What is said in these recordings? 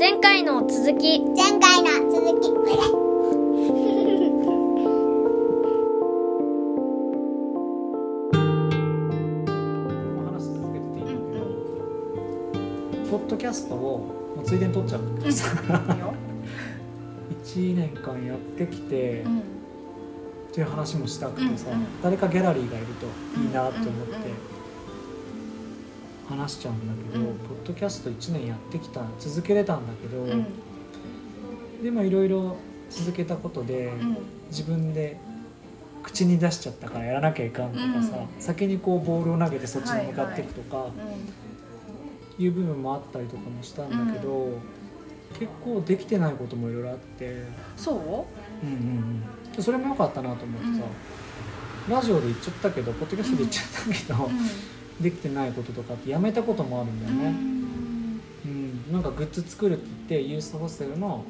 前回の続き。前回の続き。これ話し続けてていいん。だけど、ポッドキャストをもうついでに撮っちゃうんだけどさ、いいよ1年間やってきて、うん。っていう話もしたくてさ、うんうん。誰かギャラリーがいるといいなって思って。うんうんうん話しちゃうんだけど、うん。ポッドキャスト1年やってきた続けれたんだけど、うん。でもいろいろ続けたことで、うん。自分で口に出しちゃったからやらなきゃいかんとかさ、う先にこうボールを投げてそっちに向かっていくとか、ういう部分もあったりとかもしたんだけど、結構できてないこともいろいろあって、んそう？うんうんうん、それも良かったなと思ってさ、ラジオで言っちゃったけどポッドキャストで言っちゃったけど、できてないこととかってやめたこともあるんだよね、うん。なんかグッズ作るって言ってユースホステルの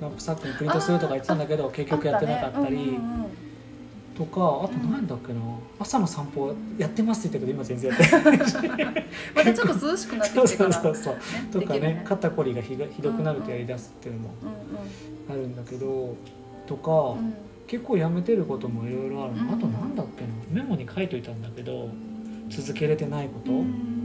ランプサックにプリントするとか言ってたんだけど結局やってなかったり。とかあと何だっけな。朝の散歩やってますって言ったけど今全然やってない。し またちょっと涼しくなってきてから。そうそうそうとかね肩こりがひがひどくなるとやりだすっていうのもうあるんだけどとか、んうん。うん結構やめてることもいろいろある。の、うん。あとなんだっけな。メモに書いといたんだけど続けれてないこと、うん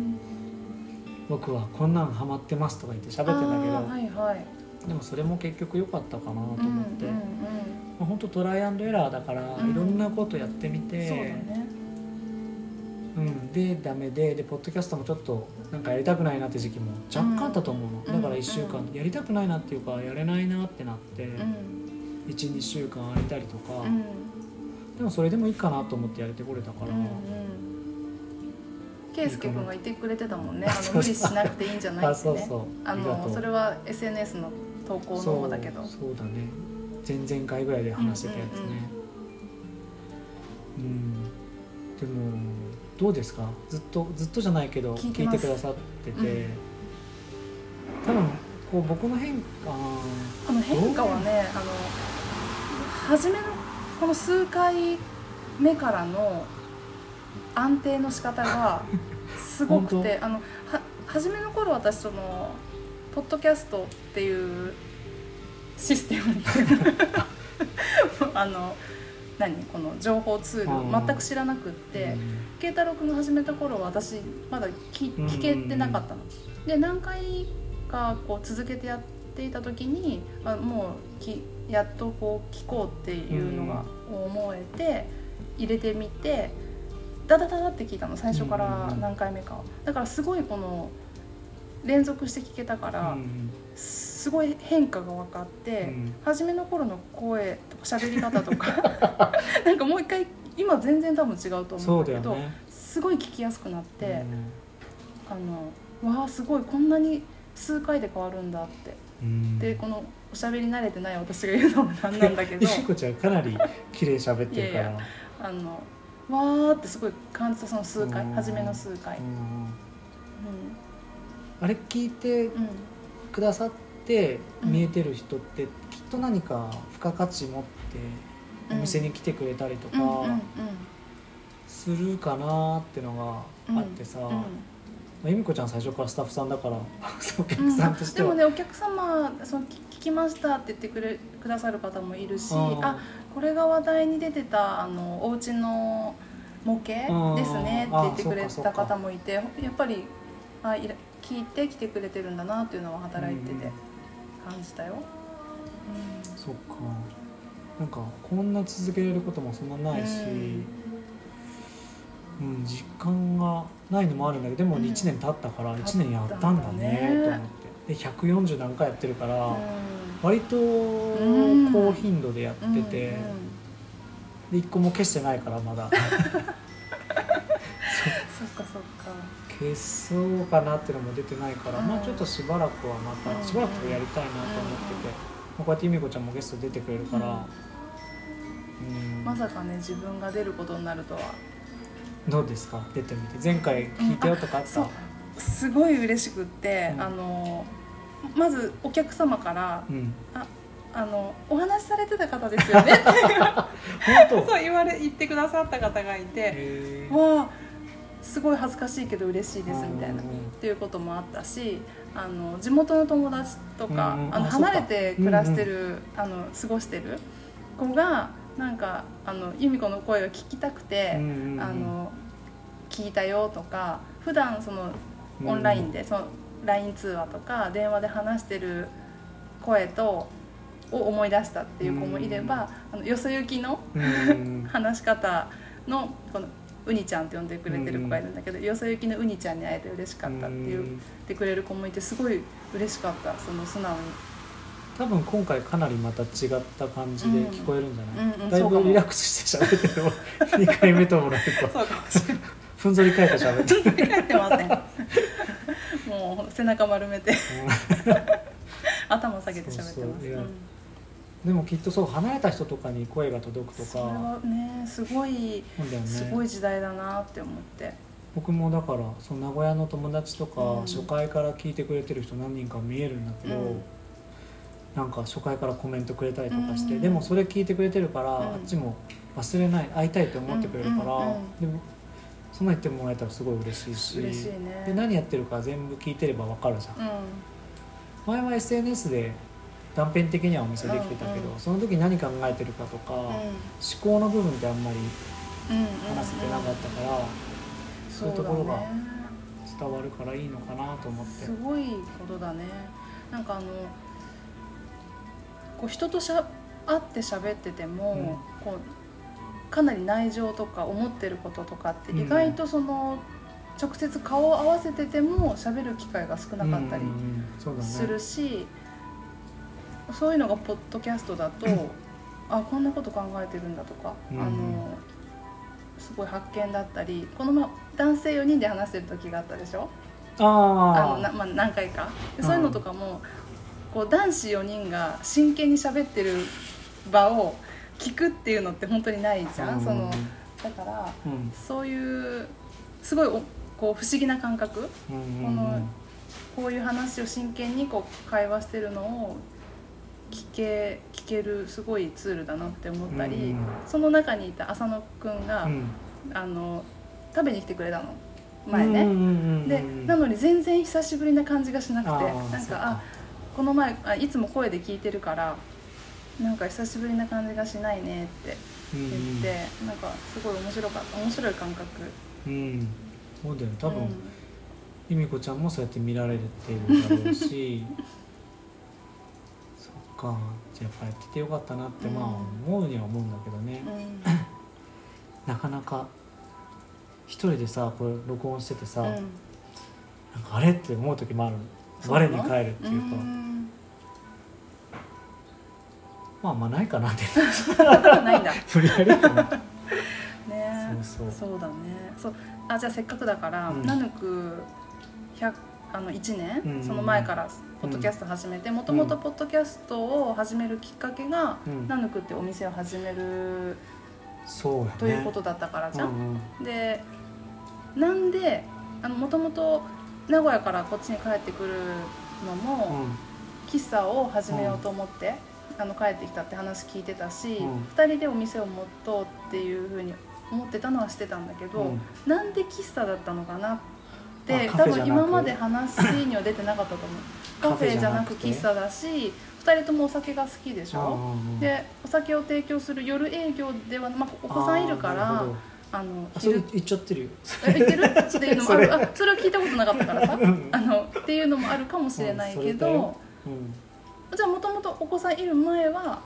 僕はこんなんハマってますとか言って喋ってんだけど、はいはい。でもそれも結局良かったかなと思って、うんうんまあ、本当トライアンドエラーだから、うん。いろんなことやってみうんて。そうだね。うん、でダメででポッドキャストもちょっとなんかやりたくないなって時期も若干あったと思うの、うん。だから1週間。やりたくないなっていうかやれないなってなって、うん。12週間空いたりとか、うん。でもそれでもいいかなと思ってやれてこれたから、うんうん圭佑君がいてくれてたもんね。あの無理しなくていいんじゃないあってね。あのそれは SNS の投稿の方だけど。そうだね。前々回ぐらいで話してたやつね。うんでもどうですか？ずっとずっとじゃないけど聞いてくださってて、うん。多分こう僕の変化あの変化はねあの初めのこの数回目からの安定の仕方がすごくてあのは初めの頃私そのポッドキャストっていうシステムっていうあの何？この情報ツーうん。ル全く知らなくってうん。慶太郎君が始めた頃は私まだ聞聞けてなかったの。で何回かこう続けてやっていた時にあもうきやっとこう聞こうっていうのが思えて入れてみてダダダダって聞いたの最初から何回目か。をだからすごいこの連続して聞けたからうんすごい変化が分かって、うん。初めの頃の声とか喋り方とか なんかもう一回今全然多分違うと思そううんだけど、ね。すごい聞きやすくなって、うん。あのわあすごいこんなに数回で変わるんだって。うん。でこのおしゃべり慣れてない私が言うのもなんなんだけど。ゆきこちゃんかなり綺麗喋ってるから。いやいあのわーってすごい感じたその数回うん。初めの数回。う、んうあれ聞いてくださってうん。見えてる人ってきっと何か付加価値持ってお店に来てくれたりとかするかなってのがあってさ、うんまあ、由美子ちゃん最初からスタッフさんだからお客うんさんとしては、でもねお客様その聞聞きましたって言ってくれくださる方もいるしうん。あこれが話題に出てたあのお家の模型ですねって言ってくれた方もいてやっぱりあ聞いて来てくれてるんだなっていうのは働いててうん。感じたよ。そっか。なんかこんな続けられることもそんなないし、うん実感がないのもあるんだけどでもうん。1年経ったから1年やったんだねねと思って。で140何回やってるから、うん。割とん。高頻度でやってて、うんうんで1個も消してないからまだ。そっかそっか。消そうかなっていうのも出てないから、うん。まあちょっとしばらくはまた、うん。しばらくやりたいなと思ってて、こうやって由美子ちゃんもゲスト出てくれるから、うん。まさかね自分が出ることになるとはどうですか？出てみて。前回聞いたよとかあった、そう。すごい嬉しくって、うん。あのまずお客様からうん。あのお話しされてた方ですよねって。そう言われ言ってくださった方がいてわあすごい恥ずかしいけど嬉しいですみたいな、うんっていうこともあったしあの地元の友達とか、あのうんうん。あそうか。離れて暮らしてる、あの過ごしてる子がなんかあの由美子の声が聞きたくて、うんうんうん。あの聞いたよとか普段そのオンラインで、その LINE 通話とか電話で話してる声とを思い出したっていう子もいれば、あのよそ行きの 話し方のこのウニちゃんって呼んでくれてる子がいるんだけど、よそ行きのウニちゃんに会えて嬉しかったって言ってくれる子もいてすごい嬉しかったその素直に多分今回かなりまた違った感じで聞こえるんじゃない、うんうんうんだいぶリラックスして喋ってるよ2回目ともなるとそうかふんぞり返って喋ってる書いてませんもう背中丸めて。頭下げて喋ってます。そうそうでもきっとそう離れた人とかに声が届くとか。それはねすごいすごい時代だなって思って。僕もだからその名古屋の友達とか、うん。初回から聞いてくれてる人何人か見えるんだけど、うんなんか初回からコメントくれたりとかして、うん。でもそれ聞いてくれてるから、うん。あっちも忘れない会いたいって思ってくれるから、うんうんうんでもそんな言ってもらえたらすごい嬉しいし。嬉しいね。で何やってるか全部聞いてれば分かるじゃん、うん。前は SNS で断片的にはお見せできてたけど、うんうん。その時何考えてるかとか、思考の部分ってあんまりうんうん話せてなかったから、そういうところが伝わるからいいのかなと思って。すごいことだね。なんかあのこう人としゃ会って喋ってても、こうかなり内情とか思ってることとかって意外とその、直接顔を合わせてても喋る機会が少なかったりうんうんそね。するし、そういうのがポッドキャストだと あこんなこと考えてるんだとか、うん。あのすごい発見だったりこのま男性4人で話してる時があったでしょ？あのあな、まあ、何回か。そういうのとかも、こう男子4人が真剣に喋ってる場を聞くっていうのって本当にないじゃん、うん。そのだからうん。そういうすごいおこう不思議な感覚。うんこのこういう話を真剣にこう会話してるのを聞け聞けるすごいツールだなって思ったり、うんその中にいた浅野くんが、うん。あの食べに来てくれたの。前ね。でなのに全然久しぶりな感じがしなくてなんか。あこの前あいつも声で聞いてるからなんか久しぶりな感じがしないねってうん言って、なんかすごい面白かった面白い感覚。うん。うんそうだよね。多分、うん。由美子ちゃんもそうやって見られてるだろうし そっか。じゃあやっぱやっててよかったなってまあうん思うには思うんだけどね、うん。なかなか一人でさこれ録音しててさ、うん。なんかあれって思う時もある。我に返るっていうか、まああんまないかなってないんだ。無理やりかな。ね。そうそう。だね。そう。あじゃあせっかくだから、うん。ナヌク100あの1年、うん。その前からポッドキャスト始めてもともとポッドキャストを始めるきっかけが、うん。ナヌクってお店を始めるそうやね。ということだったからじゃん、うんうん。でなんでもともと名古屋からこっちに帰ってくるのも、喫茶を始めようと思って、あの帰ってきたって話聞いてたし、うん。2人でお店を持とうっていうふうに思ってたのはしてたんだけど、うん。なんで喫茶だったのかなって多分今まで話には出てなかったと思う。カカフフェじゃなく喫茶だし2人ともお酒が好きでしょ、うんでお酒を提供する夜営業では、まあ、お子さんいるからあのあそれ昼言っちゃってるよ。え言ってる？っていうのもあそれ。るあそれを聞いたことなかったからさ。うんあのっていうのもあるかもしれないけど、うんじゃあもともとお子さんいる前は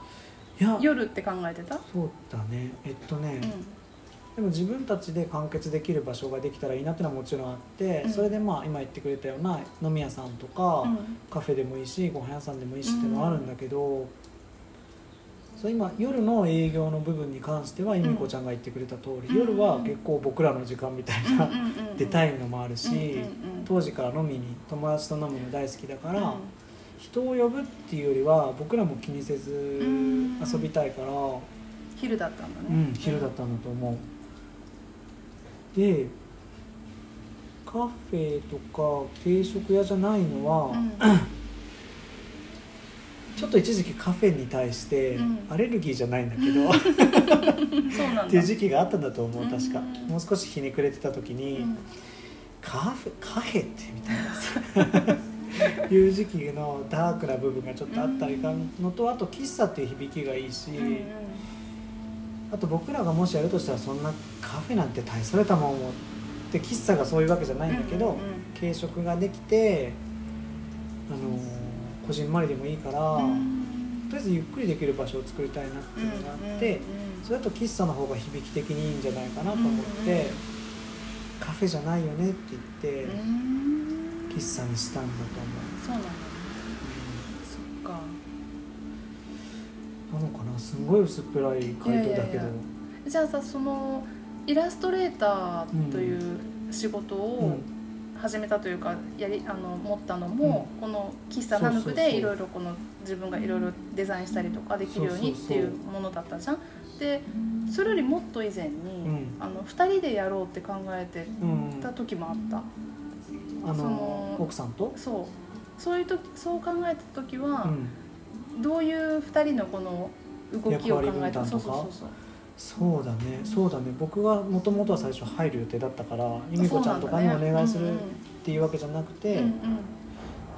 いや夜って考えてた？そうだね。えっとね、うでも自分たちで完結できる場所ができたらいいなってのはもちろんあって、うん。それでまあ今言ってくれたような飲み屋さんとか、ん。カフェでもいいしご飯屋さんでもいいしっていうのはあるんだけど、そう今夜の営業の部分に関しては由美子ちゃんが言ってくれた通り、うん。夜は結構僕らの時間みたいな、出たいいのもあるし、うんうんうん。当時から飲みに友達と飲むの大好きだから、うん人を呼ぶっていうよりは僕らも気にせずん。遊びたいから。昼だったんだね。うん、昼だったんだと思う。でカフェとか定食屋じゃないのは、うん。ちょっと一時期カフェに対してうん。アレルギーじゃないんだけど、そうなんだ。っていう時期があったんだと思う確か。うんもう少しひねくれてた時に、うん。カフェカフェってみたいな いう時期のダークな部分がちょっとあったりかのとあと喫茶っていう響きがいいし、うんうん。あと僕らがもしやるとしたらそんなカフェなんて大それたもんをって喫茶がそういうわけじゃないんだけど、うんうんうん。軽食ができてあのこじんまりでもいいから、うん。とりあえずゆっくりできる場所を作りたいなっていうのがあって、うんうんそれだと喫茶の方が響き的にいいんじゃないかなと思って、うんうん。カフェじゃないよねって言って、うん喫茶にしたん。だと思う。そうなんだねそっか。なのかな。すんごい薄っぺらい回答だけど。じゃあさそのイラストレーターという仕事うをん。始めたというかやりあの持ったのも、この喫茶ナヌクでいろいろこの自分がいろいろデザインしたりとかできるようにっていうものだったじゃん。でそれよりもっと以前に、ん。あの2人でやろうって考えてうんた時もあった。あの奥さんと、そう。そういう時そう考えた時は、うん、どういう2人のこの動きを考えたそうそうそうそう。そうだね。そうだね。僕はもともとは最初入る予定だったから由美子ちゃんとかにお願いするっていうわけじゃなくて、うんうん。っ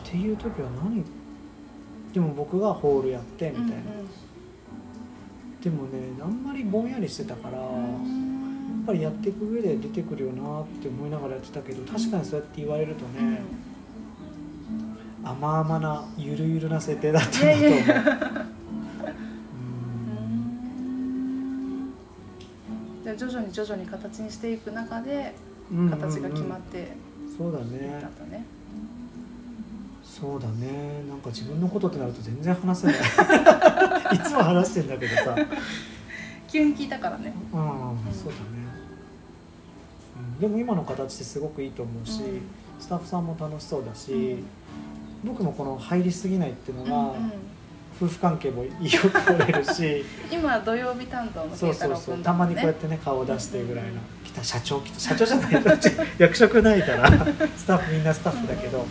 ていう時は何？でも僕がホールやってみたいな、でもねあんまりぼんやりしてたから、やっぱりやっていく上で出てくるよなって思いながらやってたけど確かにそうやって言われるとうんうん。ね、甘々なゆるゆるな設定だったんだと思う。いやいん。で徐々に徐々に形にしていく中でうんうんうん。形が決まってそうだね。たとね、そうだね。なんか自分のことってなると全然話せない。いつも話してんだけどさ。急に聞いたからね。うん、そうだね、うん、でも今の形ってすごくいいと思うし、うん。スタッフさんも楽しそうだし、うん。僕もこの入りすぎないっていうのが、うんうん。夫婦関係もよく取れるし 今土曜日担当のそうそうそうたまにこうやっねてね顔を出してぐらいの来た社長来た社長じゃない 役職ないから スタッフみんなスタッフだけど、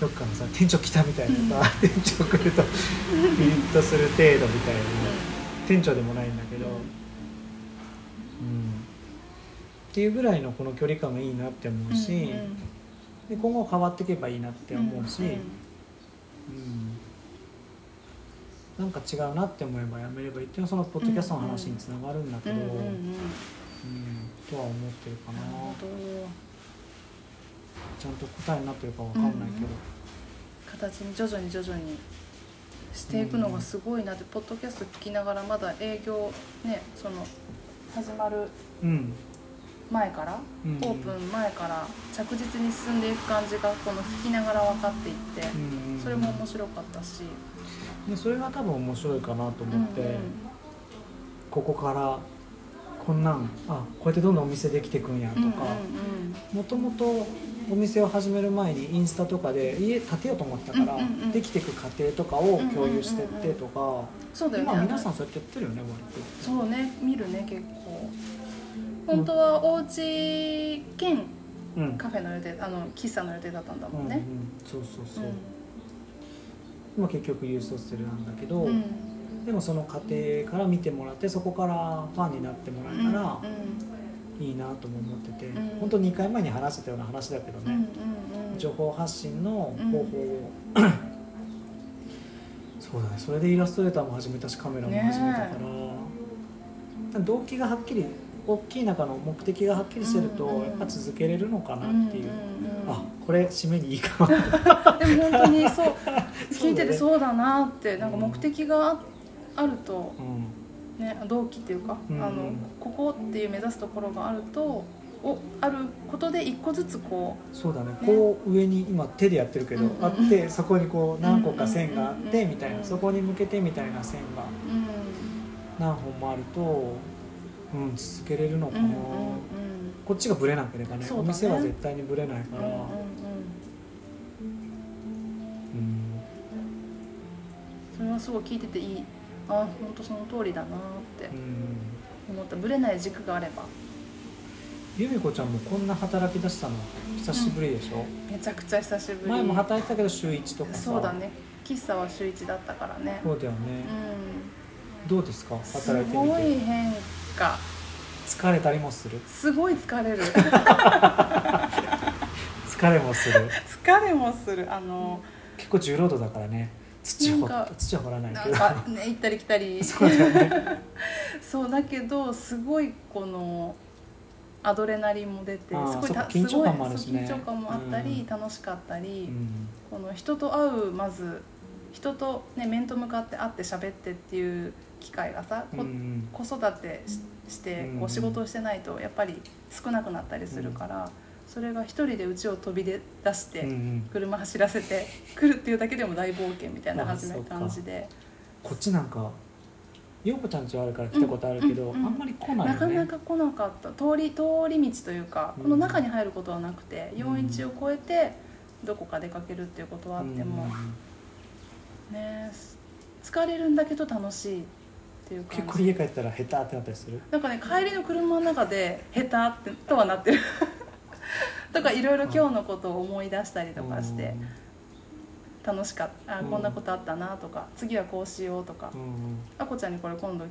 どっかのさ店長来たみたいなさ、店長来るとピリッとする程度みたいな、店長でもないんだけど、うん、っていうぐらいのこの距離感がいいなって思うし、うんうん。で今後変わっていけばいいなって思うし、うんうん。なんか違うなって思えばやめればいいっていうのはそのポッドキャストの話につながるんだけど、うんうんうん。うんとは思ってるかな。ちゃんと答えになってるかわかんないけど、形に徐々に徐々にしていくのがすごいなって、ポッドキャスト聞きながらまだ営業ねその始まるうん前から、うん。オープン前から着実に進んでいく感じがこの聞きながら分かっていって、うんうんそれも面白かったし、でそれが多分面白いかなと思って、うんうん。ここからこんなんあこうやってどんどんお店できてくんやとかもともとお店を始める前にインスタとかで家建てようと思ってたから、できていく過程とかを共有してってとか、そうだよね今皆さんそうやってやってるよねそうね見るね結構本当はお家兼カフェの予定あの喫茶の予定だったんだもんね。うんうん、そうそううそう、今結局ユースホステルなんだけど、んうん。でもその過程から見てもらってそこからファンになってもらえたらいいなとも思ってて、うん。本当2回前に話してたような話だけどうんうんね、うんうん。情報発信の方法を、そうだね。それでイラストレーターも始めたしカメラも始めたから、動機がはっきり大きい中の目的がはっきりしてると、やっぱ続けれるのかなっていう、あこれ締めにいいかもでも本当にそう 聞いててそうだなってなんか目的がああると、うん。ね、動機っていうか、うんあのここっていう目指すところがあるとおあることで一個ずつこそうだね。こう上に今手でやってるけど、うんうんうん。あってそこにこう何個か線があってうんみたいうんなそこに向けてみたいな線が何本もあると、うん、続けれるのかな、うんうんうん。こっちがブレなければねね。お店は絶対にブレないから、うんうんうん。うん。それはすごい聞いてていい。あ本当その通りだなって。うん。思った。ぶれない軸があれば。由美子ちゃんもこんな働き出したの久しぶりでしょ、めちゃくちゃ久しぶり。前も働いてたけど週1とかさ。そうだね。喫茶は週一だったからね。そうだよね、うどうですか？んす働いてみごいて変化疲れたりもする？すごい疲れる。疲れもする。疲れもする。あの結構重労働だからね。土掘らないけどなんかね行ったり来たり。そうだよね。そうだけどすごいこのアドレナリンも出てすごい緊張感もあ緊張感もあったり、うん。楽しかったり、うんこの人と会うまず人と、ね、面と向かって会って喋ってっていう機会がさ、こうん子育てししてうんこう仕事をしてないとやっぱり少なくなったりするから、それが一人で家を飛び出出して、車走らせて来るっていうだけでも大冒険みたいな感じで。こっちなんか陽子ちゃん家はあるから来たことあるけど、うんうんうん。あんまり来ないよね。なかなか来なかった。通り通り道というかうん。この中に入ることはなくて、うん。4一を越えてどこか出かけるっていうことはあっても、ねす疲れるんだけど楽しいっていう結感じ。構家帰ったら下手ってなったりする？なんかね帰りの車の中で下手ってとはなってる。とかいろいろ今日のことを思い出したりとかして楽しかった。あうん。こんなことあったなとか次はこうしようとか。あこちゃんにこれ今度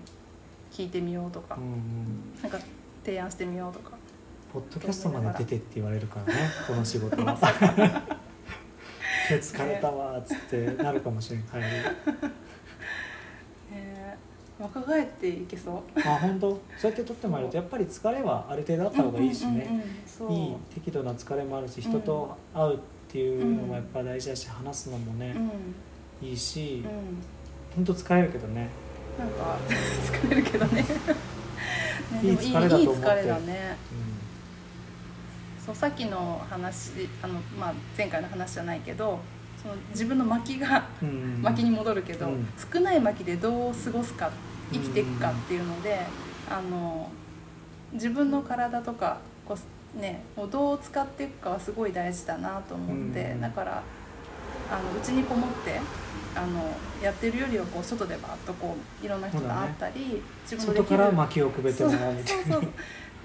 聞いてみようとか。なんか提案してみようとか。ポッドキャストまで出てって言われるからね この仕事は疲れたわっつってなるかもしれん帰り。ね。若返っていけそう。あ本当？そうやって撮ってもらえるとやっぱり疲れはある程度あった方がいいしね、うんうんいい適度な疲れもあるし人と会うっていうのもやっぱ大事だし話すのもねう、ん。いいしうん。本当疲れるけどね。なんか 疲れるけどね。ねいい疲れだと思って。いい疲れだね。うそうさっきの話あの、まあ、前回の話じゃないけどその自分の薪がんうん薪に戻るけど、うん。少ない薪でどう過ごすか生きていくかっていうので、あの自分の体とかこう、ね、をどう使っていくかはすごい大事だなと思って、うん。だからあの家にこもってあのやってるよりはこう外でバーッとこういろんな人と会ったり、自分のできる外から薪をくべてもらうみたいな。そうそうそう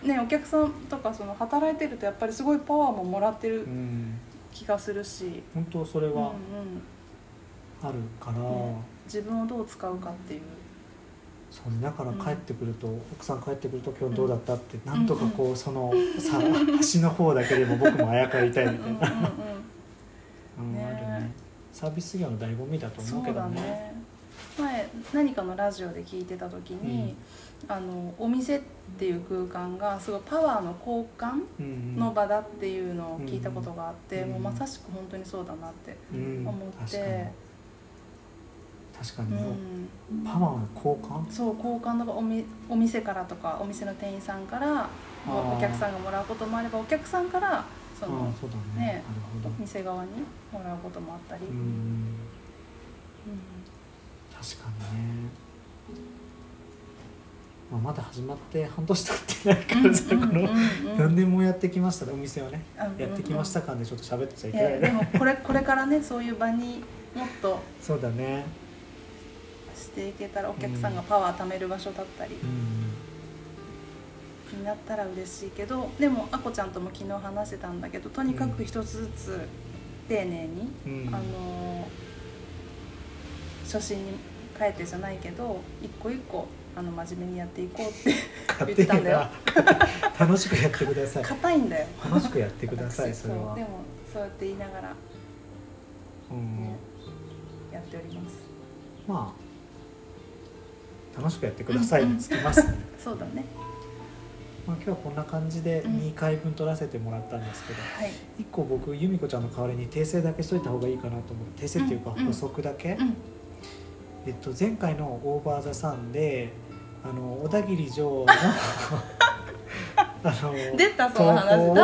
ねお客さんとかその働いてるとやっぱりすごいパワーももらってるうん。気がするし、本当それうんうん。はあるから、ね自分をどう使うかっていう。そうねだから帰ってくると、奥さん帰ってくると今日どうだったって、なんとかこうそのさ端の方だけでも僕もあやかりたいみたいな、あるね。サービス業の醍醐味だと思そううけどね前何かのラジオで聞いてた時に、あのお店っていう空間がすごいパワーの交換うんうんの場だっていうのを聞いたことがあって、うんもうまさしく本当にそうだなってうん。思って、確かに。パワーの交換？そう交換。の場おみお店からとかお店の店員さんからお客さんがもらうこともあればお客さんからそのそうだね。ね店側にもらうこともあったり、うん。うん確かにね、まあ、まだ始まって半年経ってないからさ、この何年もやってきましたねお店をねやってきました感でちょっと喋ってちゃいいけないね。やでもこれこれからねそういう場にもっとそうだね。していけたらお客さんがパワー貯める場所だったりうん。になったら嬉しいけどでもあこちゃんとも昨日話してたんだけどとにかく一つずつ丁寧に、うん。あの初心に帰ってじゃないけど一個一個あの真面目にやっていこうって言ってたんだよ。楽しくやってください。硬いんだよ。楽しくやってください 私それは。うでもそうやって言いながら、うん。ねやっております。まあ楽しくやってくださいにつきます、そうだね。まあ、今日はこんな感じでうん。2回分取らせてもらったんですけど、はい。1個僕由美子ちゃんの代わりに訂正だけしといた方がいいかなと思って訂正っていうかうん。補足だけ、うんえっと、前回の「オーバー・ザ・サンで」あの小田切城の あの出たその話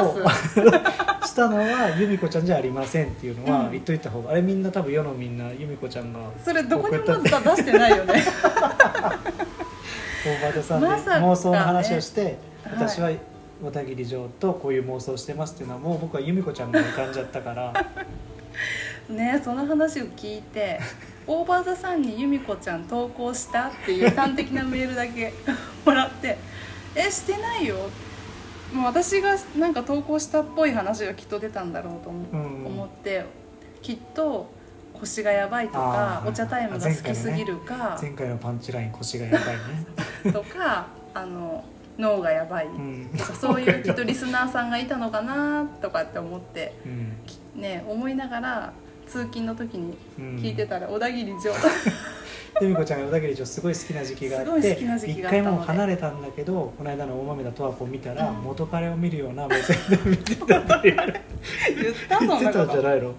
出 したのは由美子ちゃんじゃありませんっていうのはうん。言っといた方が、あれみんな多分世のみんな由美子ちゃんがそれどこにもまだ出してないよね。オーバー・ザ・サンでまさか。ね妄想の話をして、はい私は小田切城とこういう妄想をしてますっていうのはもう僕は由美子ちゃんが浮かんじゃったから。ねその話を聞いて「オーバー・ザ・サンに由美子ちゃん投稿した?」っていう端的なメールだけ もらって「えしてないよ」もう私がなんか投稿したっぽい話がきっと出たんだろうと思,、うん。思ってきっと腰がやばいとかお茶タイムが好きすぎるか、前回のパンチライン腰がやばいね。とかあの脳がやばいうん。とかそういうきっと リスナーさんがいたのかなとかって思ってうん。ね思いながら通勤の時にうん。聞いてたら小田切城。由美子ちゃんが小田切城すごい好きな時期があって一回もう離れたんだけどこの間の大豆田十和子を見たら、うん。元彼を見るような目線で見てたっていう。言った言ってそんじゃないの？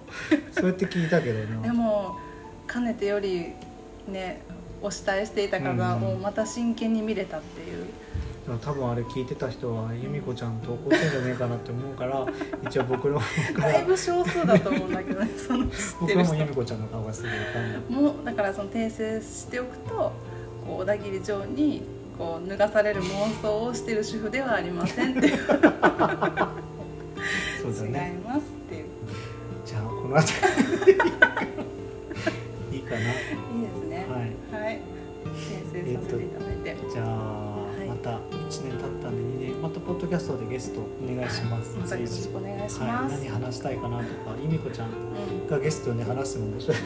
そうやって聞いたけどな。でもかねてよりねお慕いしていた方をまた真剣に見れたっていう、多分あれ聞いてた人は由美子ちゃん投稿してんじゃねえかなって思うから一応僕の方から。だいぶ少数だと思うんだけどねその僕はもう由美人子ちゃんの顔がすぐ分かんもうだからその訂正しておくとこう小田切城にこう脱がされる妄想をしている主婦ではありませんっていう。そうだ違いねますっていう。じゃあこの辺りドキャストでゲストお願いします。よろしくお願いしはい、ます、何話したいかなとか由美子ちゃんうんがゲストで話すの面白いはい。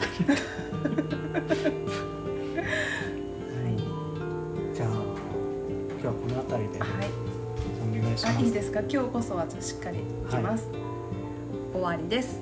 じゃあ今日はこの辺りではい。お願いします。あいいですか？今日こそはしっかりいきます、終わりです